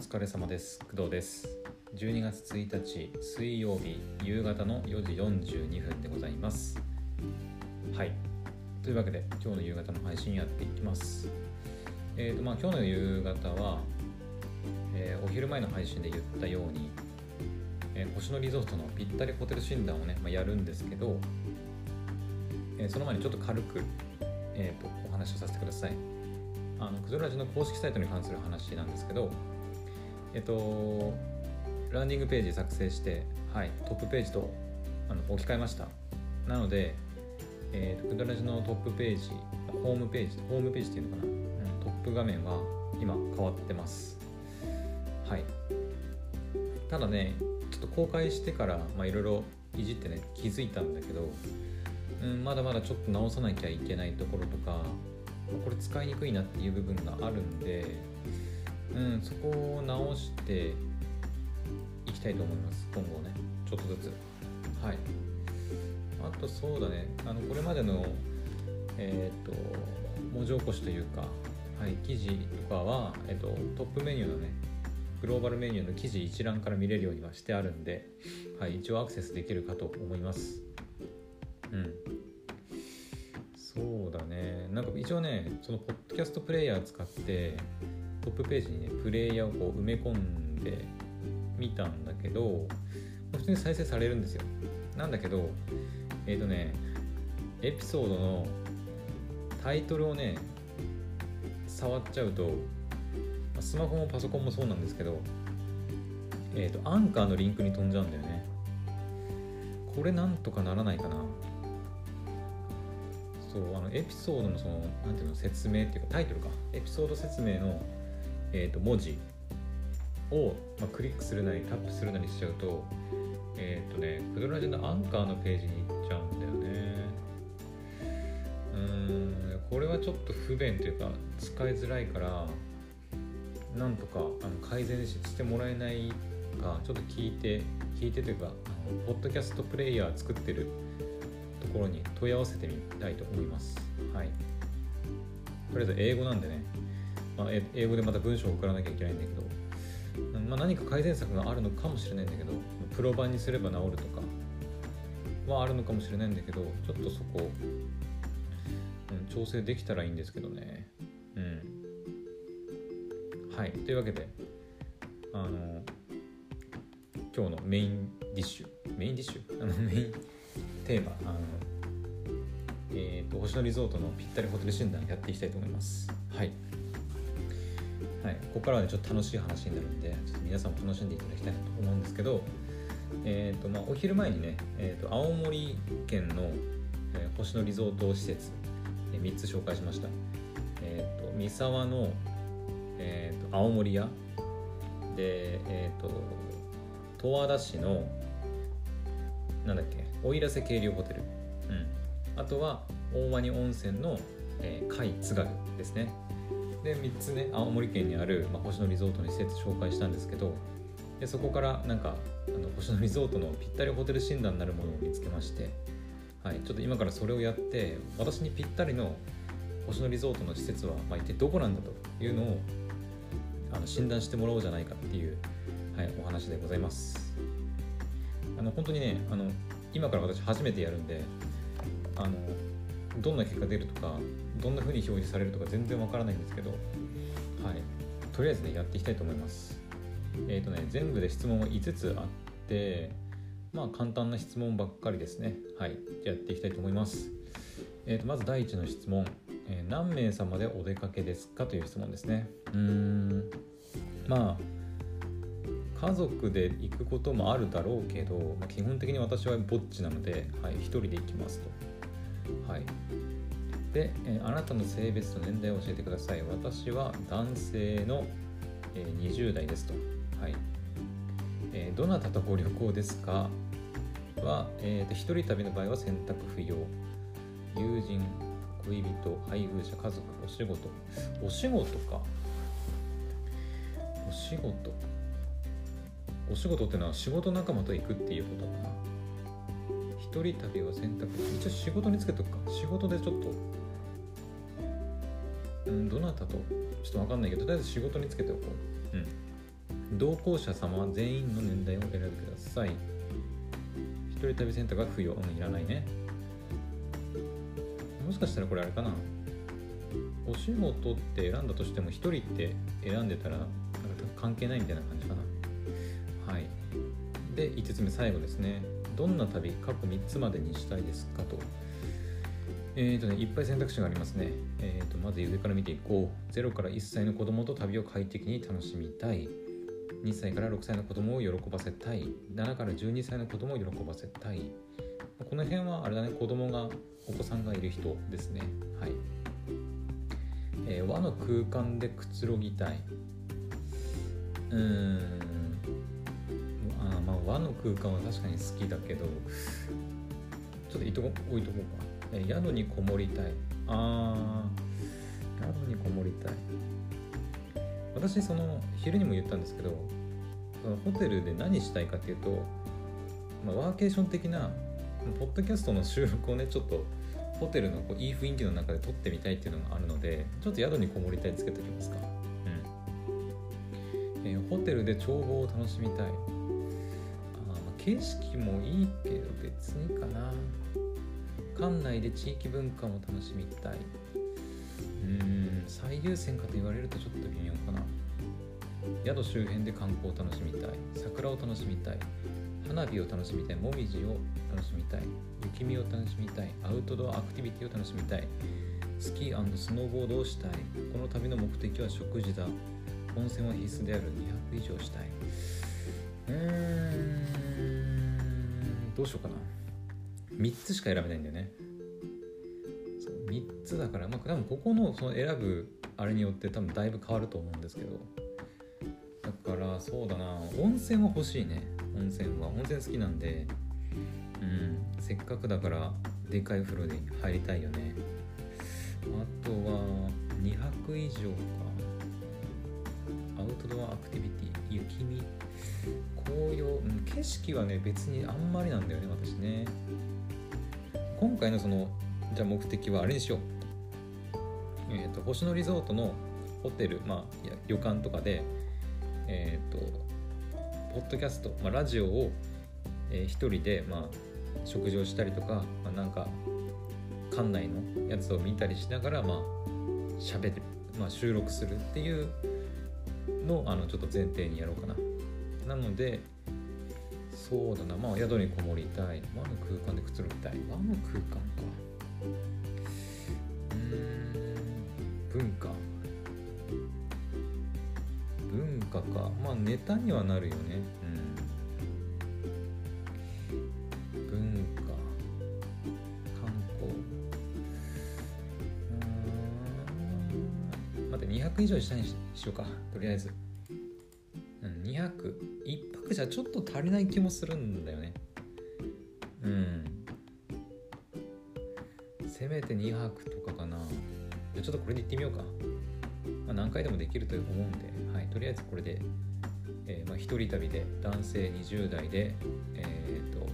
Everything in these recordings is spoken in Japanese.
疲れ様です。工藤です。12月1日水曜日夕方の4時42分でございます。はい。というわけで今日の夕方の配信やっていきます。えーとまあ今日の夕方は、えーお昼前の配信で言ったように、えー星野リゾートのぴったりホテル診断をね、まあ、やるんですけど、えーその前にちょっと軽く、えーとお話をさせてください。あのクズラジの公式サイトに関する話なんですけどえっとランディングページ作成して、はい、トップページとあの置き換えました。なので、えーと、クズラジのトップページホームページホームページっていうのかな、うん、トップ画面は今変わってます。はい。ただねちょっと公開してからまあいろいろいじってね気づいたんだけど、うん、まだまだちょっと直さなきゃいけないところとかこれ使いにくいなっていう部分があるんで、うん、そこを直していきたいと思います。今後ね。ちょっとずつ。はい。あとそうだね。あのこれまでのえっ、と文字起こしというか、はい、記事とかは、えっとトップメニューのねグローバルメニューの記事一覧から見れるようにはしてあるんで、はい、一応アクセスできるかと思います。うん。そうだね。なんか一応ねそのポッドキャストプレイヤー使ってトップページにねプレイヤーをこう埋め込んでみたんだけど普通に再生されるんですよ。なんだけどえっ、ー、とねエピソードのタイトルをね触っちゃうとスマホもパソコンもそうなんですけどえっ、ー、とアンカーのリンクに飛んじゃうんだよね。これなんとかならないかな。そうあのエピソードのそのなんていうの説明っていうかタイトルか。エピソード説明の、えー、と文字を、まあ、クリックするなりタップするなりしちゃうとえっ、ー、とねクドラジのアンカーのページに行っちゃうんだよねうんこれはちょっと不便というか使いづらいからなんとかあの改善してもらえないかちょっと聞いて聞いてというかあのポッドキャストプレイヤー作ってるところに問い合わせてみたいと思います。はい。とりあえず英語なんでね、まあ、英語でまた文章を送らなきゃいけないんだけど、まあ、何か改善策があるのかもしれないんだけど、プロ版にすれば治るとかはあるのかもしれないんだけど、ちょっとそこ、うん、調整できたらいいんですけどね。うん。はい。というわけで、あの、今日のメインディッシュ、メインディッシュ？あのメインテーマあの、えーと、星野リゾートのぴったりホテル診断やっていきたいと思いますはいはい、ここからはねちょっと楽しい話になるんでちょっと皆さんも楽しんでいただきたいと思うんですけど、えーとまあ、お昼前にね、えーと、青森県の、えー、星野リゾート施設、えー、3つ紹介しました、えーと、三沢の、えー、と青森屋。で、えー、と十和田市のなんだっけ奥入瀬渓流ホテル、うん、あとは大鰐温泉の、えー、海津軽ですね。で3つね青森県にある、まあ、星野リゾートの施設紹介したんですけどでそこからなんかあの星野リゾートのぴったりホテル診断になるものを見つけまして、はい、ちょっと今からそれをやって私にぴったりの星野リゾートの施設は、まあ、一体どこなんだというのをあの診断してもらおうじゃないかっていう、はい、お話でございます。あの本当にねあの今から私初めてやるんであのどんな結果出るとかどんな風に表示されるとか全然わからないんですけどはい。とりあえずねやっていきたいと思います。えっ、ー、とね全部で質問は5つあってまあ簡単な質問ばっかりですね。はい。やっていきたいと思います。えー、とまず第1の質問、えー、何名様でお出かけですかという質問ですね。うーん。まあ家族で行くこともあるだろうけど、まあ、基本的に私はぼっちなので、はい、1人で行きますと。はい、で、え、あなたの性別と年代を教えてください。私は男性の、え、20代ですと。はいえー、どなたとご旅行ですか？は、えーと、1人旅の場合は選択不要。友人、恋人、配偶者、家族、お仕事。お仕事か。お仕事。お仕事ってのは仕事仲間と行くっていうことかな一人旅は選択。一応仕事につけとくか。仕事でちょっとうんどなたとちょっと分かんないけどとりあえず仕事につけておこう。うん。同行者様全員の年代を選んでください。一人旅選択は不要、うん、いらないね。もしかしたらこれあれかな。お仕事って選んだとしても1人って選んでたらなんか関係ないみたいな感じかな。はい。で5つ目最後ですねどんな旅過去3つまでにしたいですかとえーとね、いっぱい選択肢がありますね。えーと、まず上から見ていこう。0から1歳の子供と旅を快適に楽しみたい。2歳から6歳の子供を喜ばせたい。7から12歳の子供を喜ばせたい。この辺はあれだね、子供が、お子さんがいる人ですね。はい。えー、和の空間でくつろぎたい。うーん。あまあ和の空間は確かに好きだけど、ちょっといとこ置いとこうか。え、宿にこもりたい。あ、宿にこもりたい。私、その、昼にも言ったんですけど、そのホテルで何したいかっていうと、まあ、ワーケーション的な、ポッドキャストの収録をね、ちょっとホテルのこういい雰囲気の中で撮ってみたいっていうのがあるのでちょっと宿にこもりたいつけておきますか、うんえー、ホテルで眺望を楽しみたい、景色もいいけど別にかな。館内で地域文化も楽しみたい。うん最優先かと言われるとちょっと微妙かな。宿周辺で観光を楽しみたい。桜を楽しみたい。花火を楽しみたい。もみじを楽しみたい。雪見を楽しみたい。アウトドアアクティビティを楽しみたい。スキースノーボードをしたい。この旅の目的は食事だ。温泉は必須である。200以上したい。うーん。どうしようかな。3つしか選べないんだよね。そう3つだからまあ多分ここのその選ぶあれによって多分だいぶ変わると思うんですけど。だからそうだな。温泉は欲しいね。温泉は。温泉好きなんで。うん。せっかくだからでかい風呂に入りたいよね。あとは2泊以上か。トドアアクティビティ雪見紅葉、うん、景色はね別にあんまりなんだよね私ね。今回のそのじゃあ目的はあれにしよう。え、ー、と星野リゾートのホテルまあ旅館とかでえっ、ー、とポッドキャスト、まあ、ラジオを、えー、一人で、まあ、食事をしたりとか、まあ、なんか館内のやつを見たりしながら、まあ、喋る、まあ、収録するっていうのあのちょっと前提にやろうかな。なので、そうだな、まあ、宿にこもりたい。和の空間でくつろぎたい。和の空間か。うん、文化。文化かまあネタにはなるよねうん200以上したにしようかとりあえず。200 1泊じゃちょっと足りない気もするんだよね。うん。せめて2泊とかかな。じゃちょっとこれでいってみようか、まあ、何回でもできると思うんで。はいとりあえずこれで、えーまあ、一人旅で男性20代で、えーと、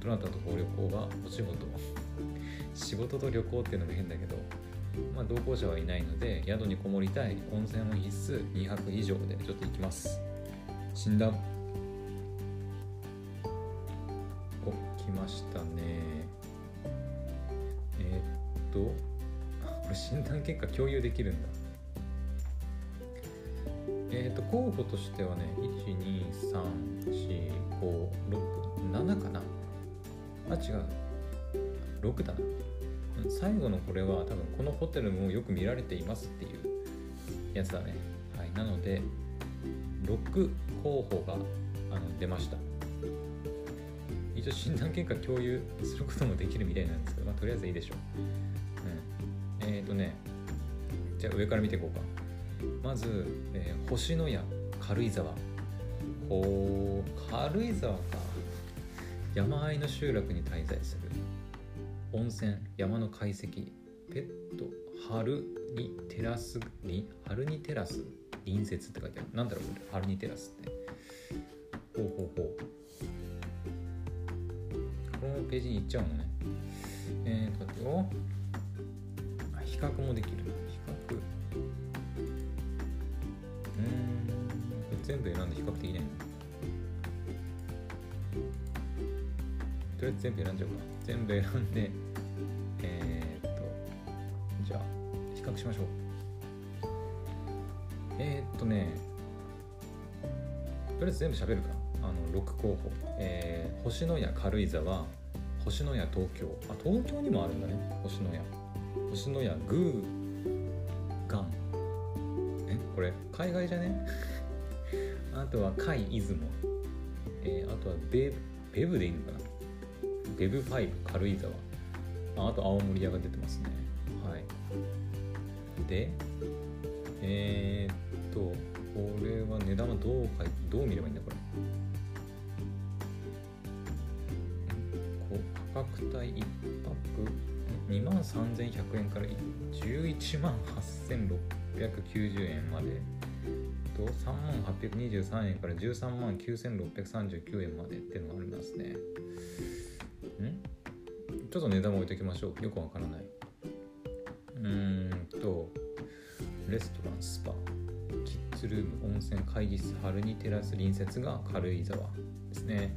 どなたと旅行はお仕事。仕事と旅行っていうのも変だけど、まあ、同行者はいないので宿にこもりたい温泉は必須2泊以上でちょっと行きます。診断お来ましたね。えー、っとこれ診断結果共有できるんだ。えっ、と候補としてはね1234567かな。あ違う。6だな。最後のこれは多分このホテルもよく見られていますっていうやつだね。はい。なので6候補があの出ました。一応診断結果共有することもできるみたいなんですけど、まあ、とりあえずいいでしょう、うん、えっ、ー、とねじゃあ上から見ていこうか。まず、えー、星のや軽井沢。ほう軽井沢か。山あいの集落に滞在する。温泉山の解析ペット春にテラスに春にテラス隣接って書いてある。なんだろうこれ春にテラスって。ほうほうほう。このページに行っちゃうのね。えー、と待ってよ。比較もできる。比較。うん全部選んで比較的ねとりあえず全部選んじゃうか。全部選んでえー、っとじゃあ比較しましょう。えー、っとねとりあえず全部喋るか。あの6候補、えー、星のや軽井沢星のや東京。あ東京にもあるんだね。星のや。星のやグーガン。えこれ海外じゃね？あとは海出雲、えー、あとはベベブでいいのかな？ベブ5軽井沢。ああと青森屋が出てますね。はい。でえー、っとこれは値段はどうかどう見ればいいんだこれ？価格帯1泊2万3100円から11万8690円まで。と3万823円から13万9639円までっていうのがありますね。ちょっと値段を置いときましょう。よくわからない。うーんとレストランスパキッズルーム温泉会議室春にテラス隣接が軽井沢ですね。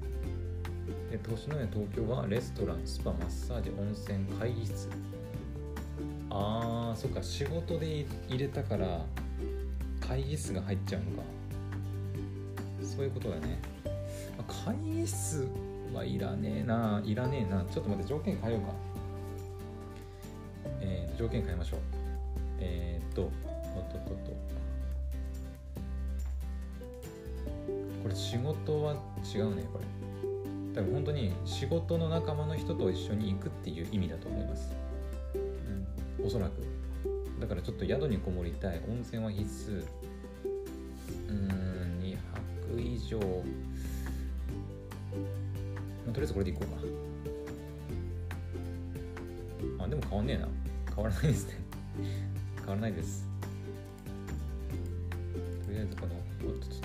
で年のや東京はレストランスパマッサージ温泉会議室。あーそっか仕事で入れたから会議室が入っちゃうのか。そういうことだね、会議室はいらねえな。いらねえな。ちょっと待って条件変えようか。えー、条件変えましょう。えー、っとおっとっとっと。これ仕事は違うねこれ。多分本当に仕事の仲間の人と一緒に行くっていう意味だと思います、うん、おそらく。だからちょっと宿にこもりたい。温泉は必須。うん2泊以上、まあ、とりあえずこれでいこうか。あでも変わんねえな。変わらないですね。変わらないです。とりあえずこのおっとっと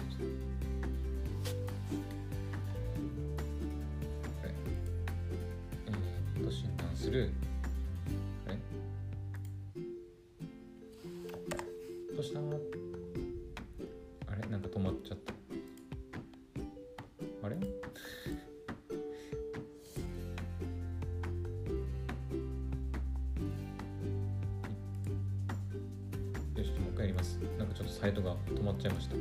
診断する。あれ？どうした？っちゃいました。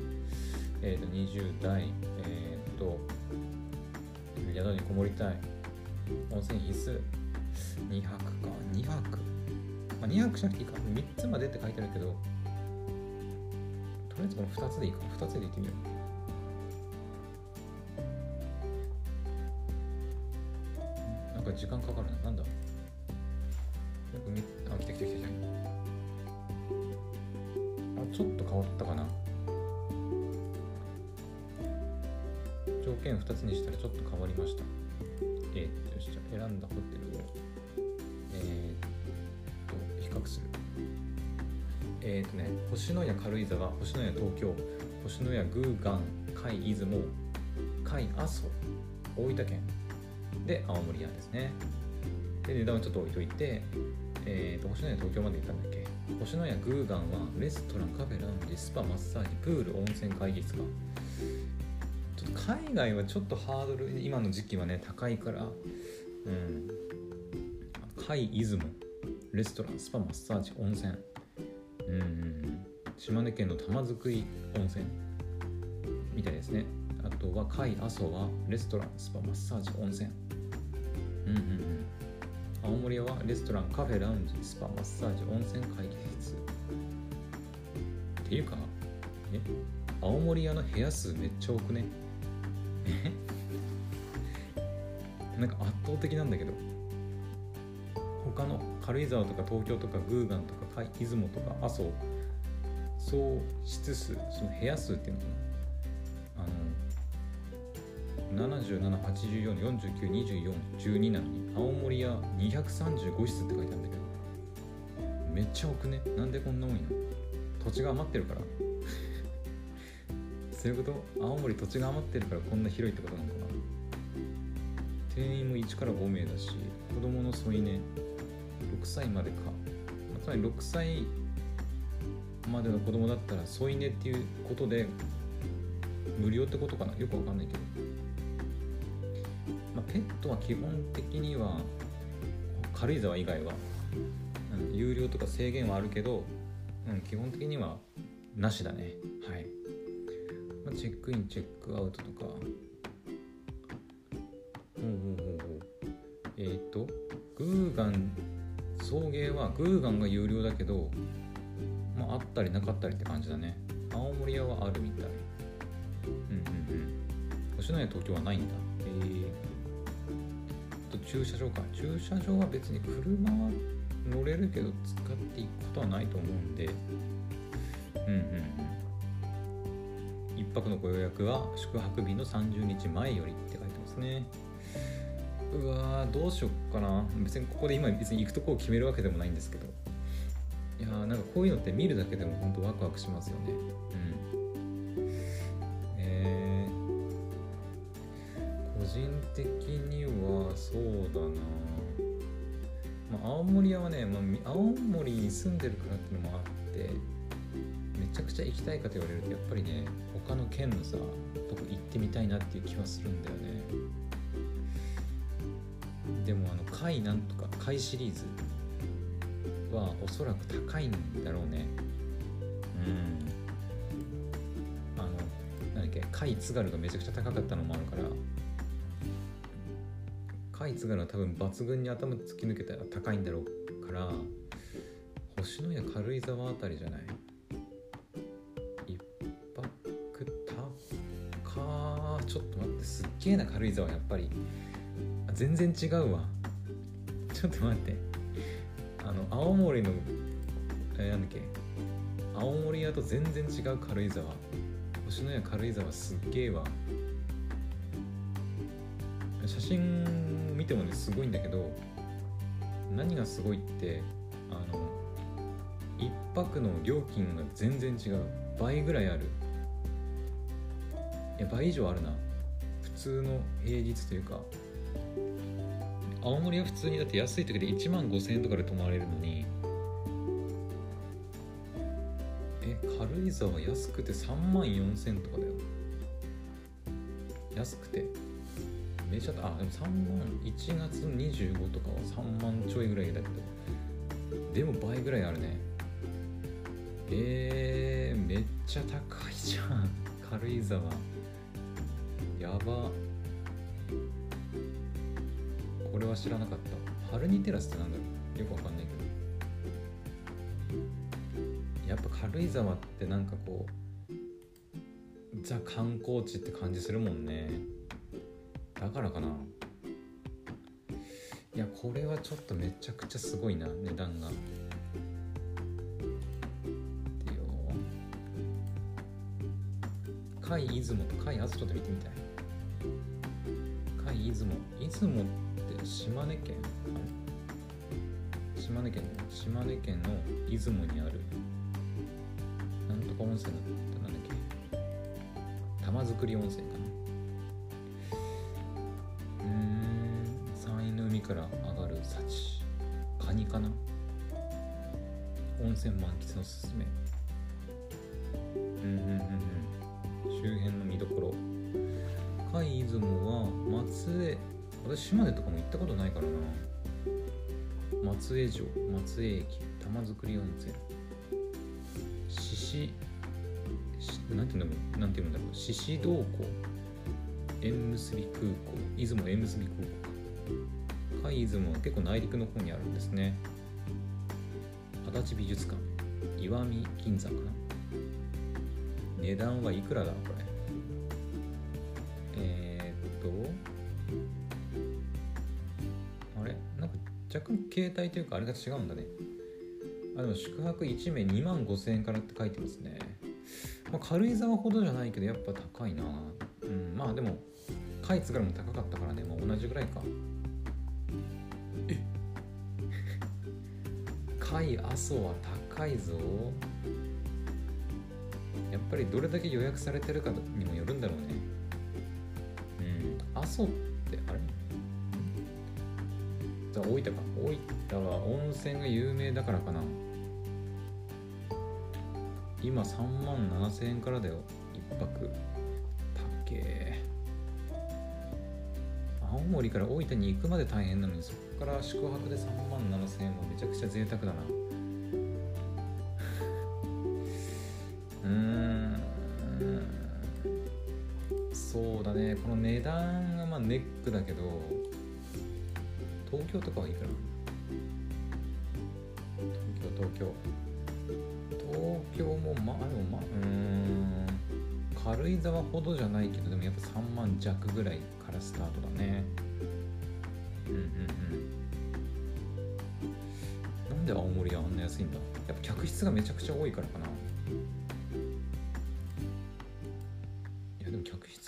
えっ、ー、と20代えっ、ー、と宿にこもりたい。温泉必須2泊か。2泊、まあ、2泊しなくていいか。3つまでって書いてあるけどとりあえずこの2つでいいか。2つでいってみよう。なんか時間かかるな。なんだ？変わりました。えー、よしじゃ選んだホテルをえっ、ー、とね星のや軽井沢星のや東京星のやグーガン海出雲海阿蘇大分県。で青森屋ですね。で値段をちょっと置いといて、えーと、星のや東京まで行ったんだっけ？星のやグーガンはレストランカフェラウンジスパマッサージプール温泉会議室か。海外はちょっとハードル今の時期はね高いからうん。海出雲レストランスパマッサージ温泉。うん島根県の玉造温泉。みたいですね。あとは海阿蘇はレストランスパマッサージ温泉。うんうんうん。青森はレストランカフェラウンジスパマッサージ温泉会議室。っていうかえ？青森屋の部屋数めっちゃ多くね？なんか圧倒的なんだけど他の軽井沢とか東京とかグーガンとか出雲とか阿蘇総室数その部屋数っていうのかな。あの7784492412なのに青森屋235室って書いてあるんだけどめっちゃ多くね。なんでこんな多いの？土地が余ってるから。そういうこと青森土地が余ってるからこんな広いってことなのかな。定員も1から5名だし子供の添い寝6歳までか、つまり6歳までの子供だったら添い寝っていうことで無料ってことかな。よくわかんないけど、まあ、ペットは基本的には軽井沢以外は、うん、有料とか制限はあるけど、うん、基本的にはなしだね。はい、まあ、チェックインチェックアウトとか。ほうほうほうほう。えっ、ー、とグーガン送迎はグーガンが有料だけどまああったりなかったりって感じだね。青森屋はあるみたい。うんうんうん。星野屋東京はないんだ。えー、と駐車場か。駐車場は別に車は乗れるけど使っていくことはないと思うんで。うんうん。泊のご予約は宿泊日の30日前よりって書いてますね。うわーどうしよっかな。別にここで今別に行くとこを決めるわけでもないんですけど。いやーなんかこういうのって見るだけでも本当ワクワクしますよね。うん。えー、個人的にはそうだな。まあ青森屋はね、まあ、青森に住んでるからっていうのもあって。めちゃくちゃ行きたいかと言われるとやっぱりね他の県のさとこ行ってみたいなっていう気はするんだよね。でもあの貝なんとか貝シリーズはおそらく高いんだろうね。うん。あの何だっけ貝津軽がめちゃくちゃ高かったのもあるから。貝津軽は多分抜群に頭突き抜けたら高いんだろうから星のや軽井沢あたりじゃない？待ってすっげえな軽井沢やっぱり全然違うわ。ちょっと待って。あの青森のえ、なんだっけ。青森屋と全然違う軽井沢。星のや軽井沢すっげえわ。写真見てもねすごいんだけど何がすごいってあの1泊の料金が全然違う。倍ぐらいある。いや倍以上あるな。通の平日というか青森は普通にだって安い時で1万5000円とかで泊まれるのにえ軽井沢安くて3万4000とかだよ。安くて。めちゃあでも3万1月25とかは3万ちょいぐらいだけどでも倍ぐらいあるね。えー、めっちゃ高いじゃん。軽井沢。やば。これは知らなかった。ハルニテラスってなんだろう。よくわかんないけど。やっぱ軽井沢ってなんかこうザ観光地って感じするもんね。だからかな。いやこれはちょっとめちゃくちゃすごいな値段が。ってよ。甲斐出雲と甲斐あずちょっと見てみたい。出雲。出雲って島根県？島根県島根県の出雲にあるなんとか温泉だったなんだっけ？玉造温泉かな？うん山陰の海から上がる幸。カニかな？温泉満喫のすすめ。うんうんうんうん。周辺の見どころ。甲斐出雲は松江私島根とかも行ったことないからな。松江城松江駅玉造温泉。獅子なんていうんだろうなんていうんだろう獅子洞湖縁結び空港出雲縁結び空港か。海出雲は結構内陸の方にあるんですね。足立美術館石見銀山かな。値段はいくらだこれ。えー、っとあれ？なんか若干携帯というかあれが違うんだね。あでも宿泊1名2万5000円からって書いてますね、まあ、軽井沢ほどじゃないけどやっぱ高いな。うんまあでもカイツからも高かったからね、まあ、同じぐらいか。え？貝阿蘇は高いぞ。やっぱりどれだけ予約されてるかにもよるんだろうねそうってあれ？じゃあ大分か。大分は温泉が有名だからかな。今3万7000円からだよ。1泊。たっけ青森から大分に行くまで大変なのにそこから宿泊で3万7000円もめちゃくちゃ贅沢だな。この値段がまあネックだけど東京とかはいくら？東京東京。東京もまあでもまあうん軽井沢ほどじゃないけどでもやっぱ3万弱ぐらいからスタートだね。うんうんうん。なんで青森はあんな安いんだ？やっぱ客室がめちゃくちゃ多いからかな。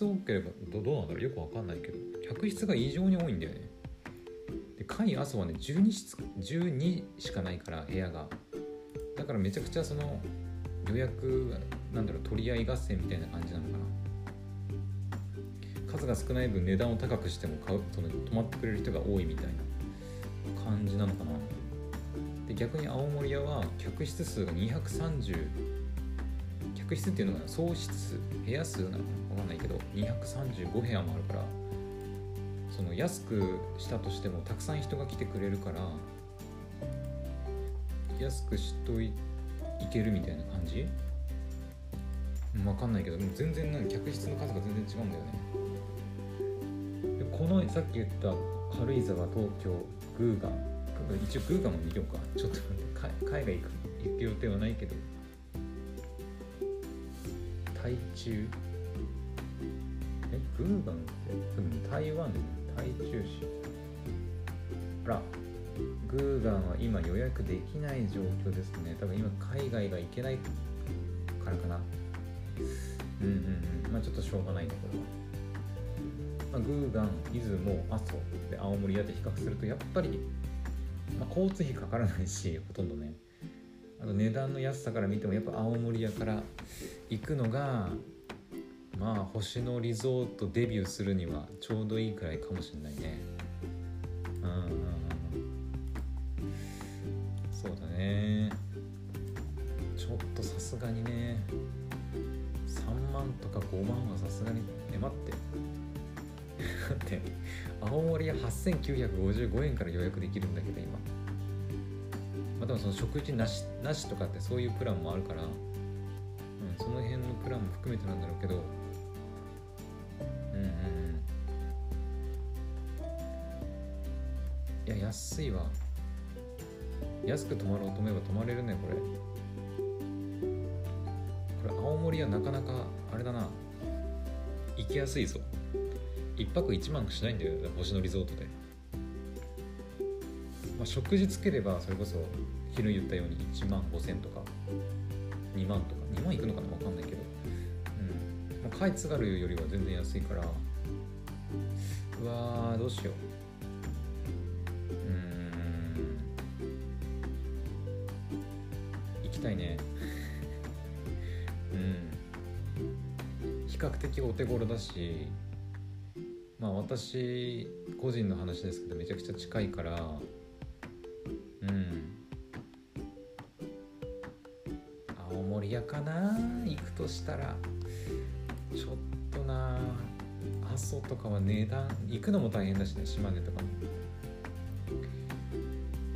多ければどどうなんだろう？よくわかんないけど客室が異常に多いんだよね。で会阿蘇はね12室12しかないから部屋が。だからめちゃくちゃその予約なんだろう取り合い合戦みたいな感じなのかな。数が少ない分値段を高くしても買うその泊まってくれる人が多いみたいな。感じなのかな。で逆に青森屋は客室数が230客室っていうのが総室数。部屋数なのかな？235部屋もあるからその安くしたとしてもたくさん人が来てくれるから安くしといいけるみたいな感じ？分かんないけどでも全然なん客室の数が全然違うんだよね。このさっき言った軽井沢東京グーガン一応グーガンも見ようか。ちょっと海外行く行く予定はないけど。台中？グーガンって多分台湾台中市。あらグーガンは今予約できない状況ですね。多分今海外が行けないからかな。うんうんうん。まあちょっとしょうがないねこれは、まあ、グーガン出雲阿蘇で青森屋で比較するとやっぱり、まあ、交通費かからないしほとんどね。あと値段の安さから見てもやっぱ青森屋から行くのがまあ星野リゾートデビューするにはちょうどいいくらいかもしれないね。うんうんうん。そうだね。ちょっとさすがにね。3万とか5万はさすがにえ待って。だって。青森屋8955円から予約できるんだけど今。まあでもその食事なしなしとかってそういうプランもあるから、うん、その辺のプランも含めてなんだろうけど。うんうんいや安いわ。安く泊まろうと思えば泊まれるねこれ。これ青森はなかなかあれだな。行きやすいぞ。一泊1万しないんだよ星野リゾートで、まあ、食事つければそれこそ昼言ったように1万5000とか2万とか2万いくのかな分かんないけど。カイツガルよりは全然安いから。うわーどうしよう。うん。行きたいね。うん。比較的お手頃だしまあ私個人の話ですけどめちゃくちゃ近いから。うん。青森屋かな行くとしたら。蘇とかは値段行くのも大変だしね島根とかも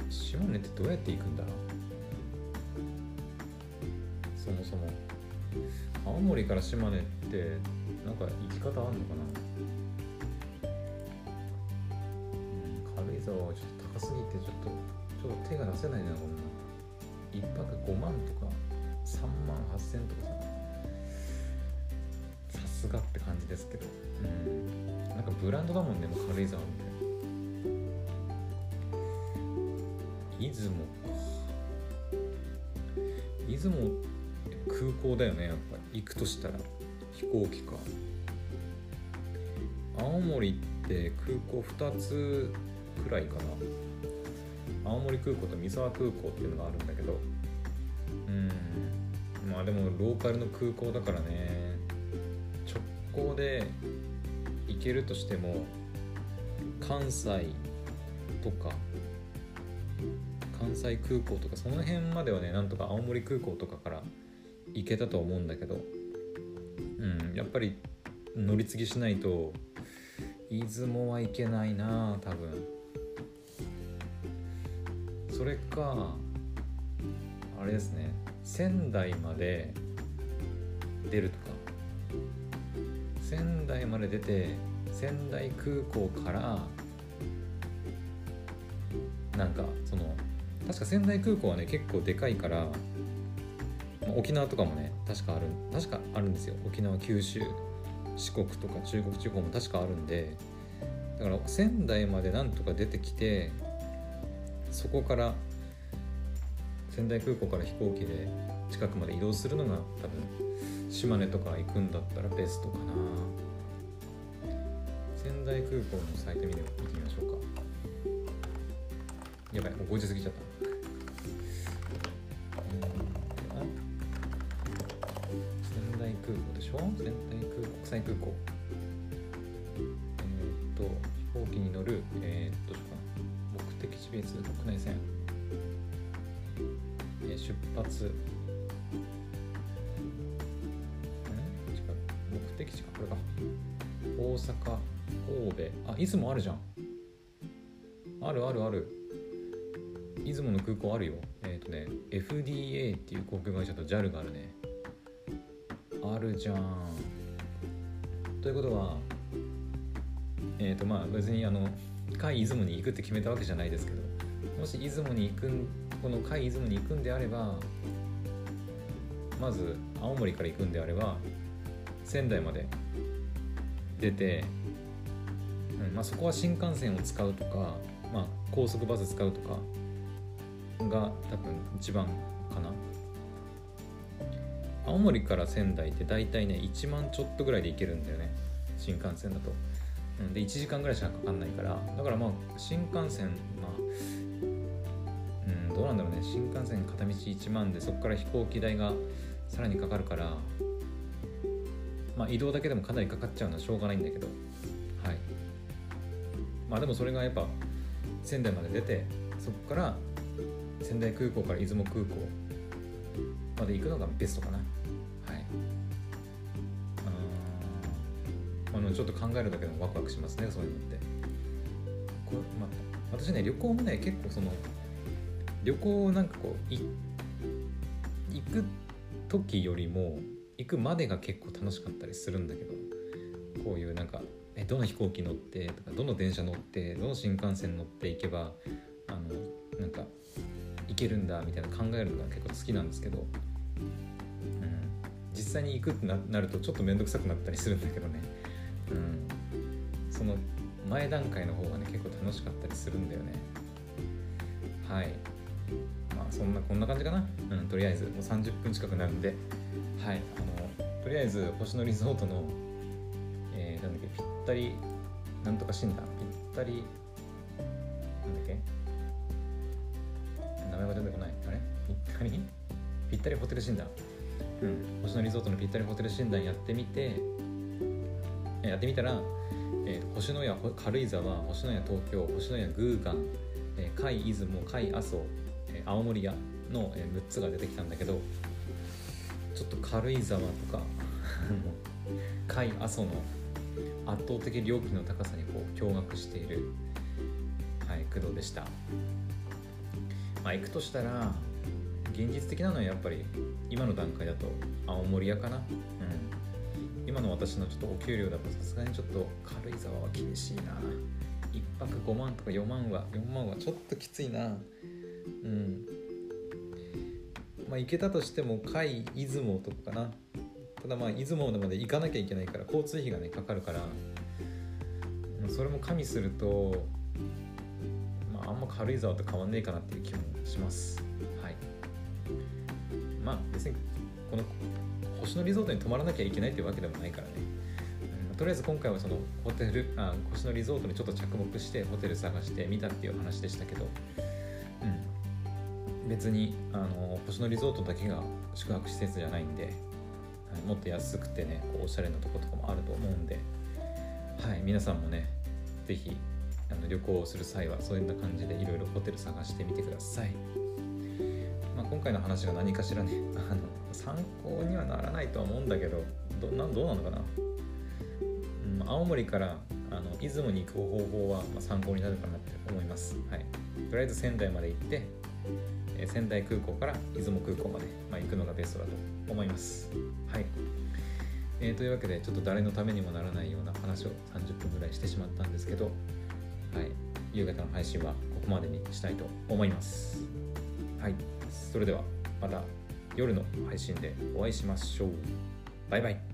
島根ってどうやって行くんだろう。そもそも青森から島根ってなんか行き方あんのかな。軽井沢はちょっと高すぎてちょっとちょっと手が出せないなこんな。一泊5万とか3万8000とかささすが。感じですけど。うん。なんかブランドだもんね軽井沢みたいな出雲か。出雲空港だよねやっぱ。行くとしたら。飛行機か。青森って空港2つくらいかな。青森空港と三沢空港っていうのがあるんだけど。うん。まあでもローカルの空港だからね。行で行けるとしても関西とか関西空港とかその辺まではねなんとか青森空港とかから行けたと思うんだけどうんやっぱり乗り継ぎしないと出雲は行けないな多分。それかあれですね仙台まで仙台まで出て仙台空港からなんかその確か仙台空港はね結構でかいから沖縄とかもね確かある確かあるんですよ。沖縄九州四国とか中国地方も確かあるんでだから仙台までなんとか出てきてそこから仙台空港から飛行機で近くまで移動するのが多分島根とか行くんだったらベストかな。仙台空港のサイト見てみましょうか。やばいもう5時過ぎちゃった。仙台空港でしょ？仙台空国際空港。えー、っと飛行機に乗るえー、っと目的地別国内線、え、出発。目的地かこれか。大阪神戸。あ出雲あるじゃん。あるあるある。出雲の空港あるよ。えっ、ー、とね FDA っていう航空会社と JAL があるね。あるじゃん。ということはえっ、ー、とまあ別にあの海出雲に行くって決めたわけじゃないですけどもし出雲に行くこの海出雲に行くんであればまず青森から行くんであれば仙台まで出て、うんまあ、そこは新幹線を使うとか、まあ、高速バス使うとかが多分一番かな。青森から仙台って大体ね1万ちょっとぐらいで行けるんだよね新幹線だと、うん、で1時間ぐらいしかかかんないから。だからまあ新幹線まあうんどうなんだろうね。新幹線片道1万でそこから飛行機代がさらにかかるからまあ、移動だけでもかなりかかっちゃうのはしょうがないんだけど。はい。まあでもそれがやっぱ仙台まで出てそこから仙台空港から出雲空港まで行くのがベストかな。はい。あのちょっと考えるだけでもワクワクしますねそういうのって。これ、まあ、私ね旅行もね結構その旅行なんかこう行く時よりも行くまでが結構楽しかったりするんだけどこういうなんかえどの飛行機乗ってとかどの電車乗ってどの新幹線乗って行けばあのなんか行けるんだみたいな考えるのが結構好きなんですけど、うん、実際に行くってなるとちょっと面倒くさくなったりするんだけどね、うん、その前段階の方がね結構楽しかったりするんだよね。はい。まあそんなこんな感じかな、うん、とりあえずもう30分近くなるんで。はい。りあえず星野リゾートの、えー、なんだっけぴったりなんとか診断。ぴったりなんだっけ？名前が出てこない。あれ？ぴったり？ぴったりホテル診断。うん。星野リゾートのぴったりホテル診断やってみてやってみたら、えー、星のや軽井沢星のや東京星のやグーガン、えー、甲斐出雲甲斐阿蘇、えー、青森屋の、えー、6つが出てきたんだけどちょっと軽井沢とか甲斐阿蘇の圧倒的料金の高さにこう驚愕している、はい、工藤でした。まあ、行くとしたら現実的なのはやっぱり今の段階だと青森屋かな、うん、今の私のちょっとお給料だとさすがにちょっと軽井沢は厳しいな。1泊5万とか4万は4万はちょっときついな。うん。まあ、行けたとしても甲斐出雲とかかな。ただまあ出雲まで行かなきゃいけないから交通費がねかかるから。それも加味すると、まあ、あんま軽井沢と変わんねえかなっていう気もします。はい。まあ別にこの星野リゾートに泊まらなきゃいけないっていうわけでもないからね、うん、とりあえず今回はそのホテルあ星野リゾートにちょっと着目してホテル探してみたっていう話でしたけど。別にあの星野リゾートだけが宿泊施設じゃないんで、はい、もっと安くてねこうおしゃれなとことかもあると思うんで、はい、皆さんもね是非あの旅行をする際はそういった感じでいろいろホテル探してみてください、まあ、今回の話が何かしらね あの参考にはならないとは思うんだけどどなどうなのかな？まあ、青森からあの出雲に行く方法は、ま、参考になるかなって思います、はい、とりあえず仙台まで行って、仙台空港から出雲空港まで、まあ、行くのがベストだと思います。はい。えー、というわけでちょっと誰のためにもならないような話を30分ぐらいしてしまったんですけど、はい、夕方の配信はここまでにしたいと思います。はい。それではまた夜の配信でお会いしましょう。バイバイ。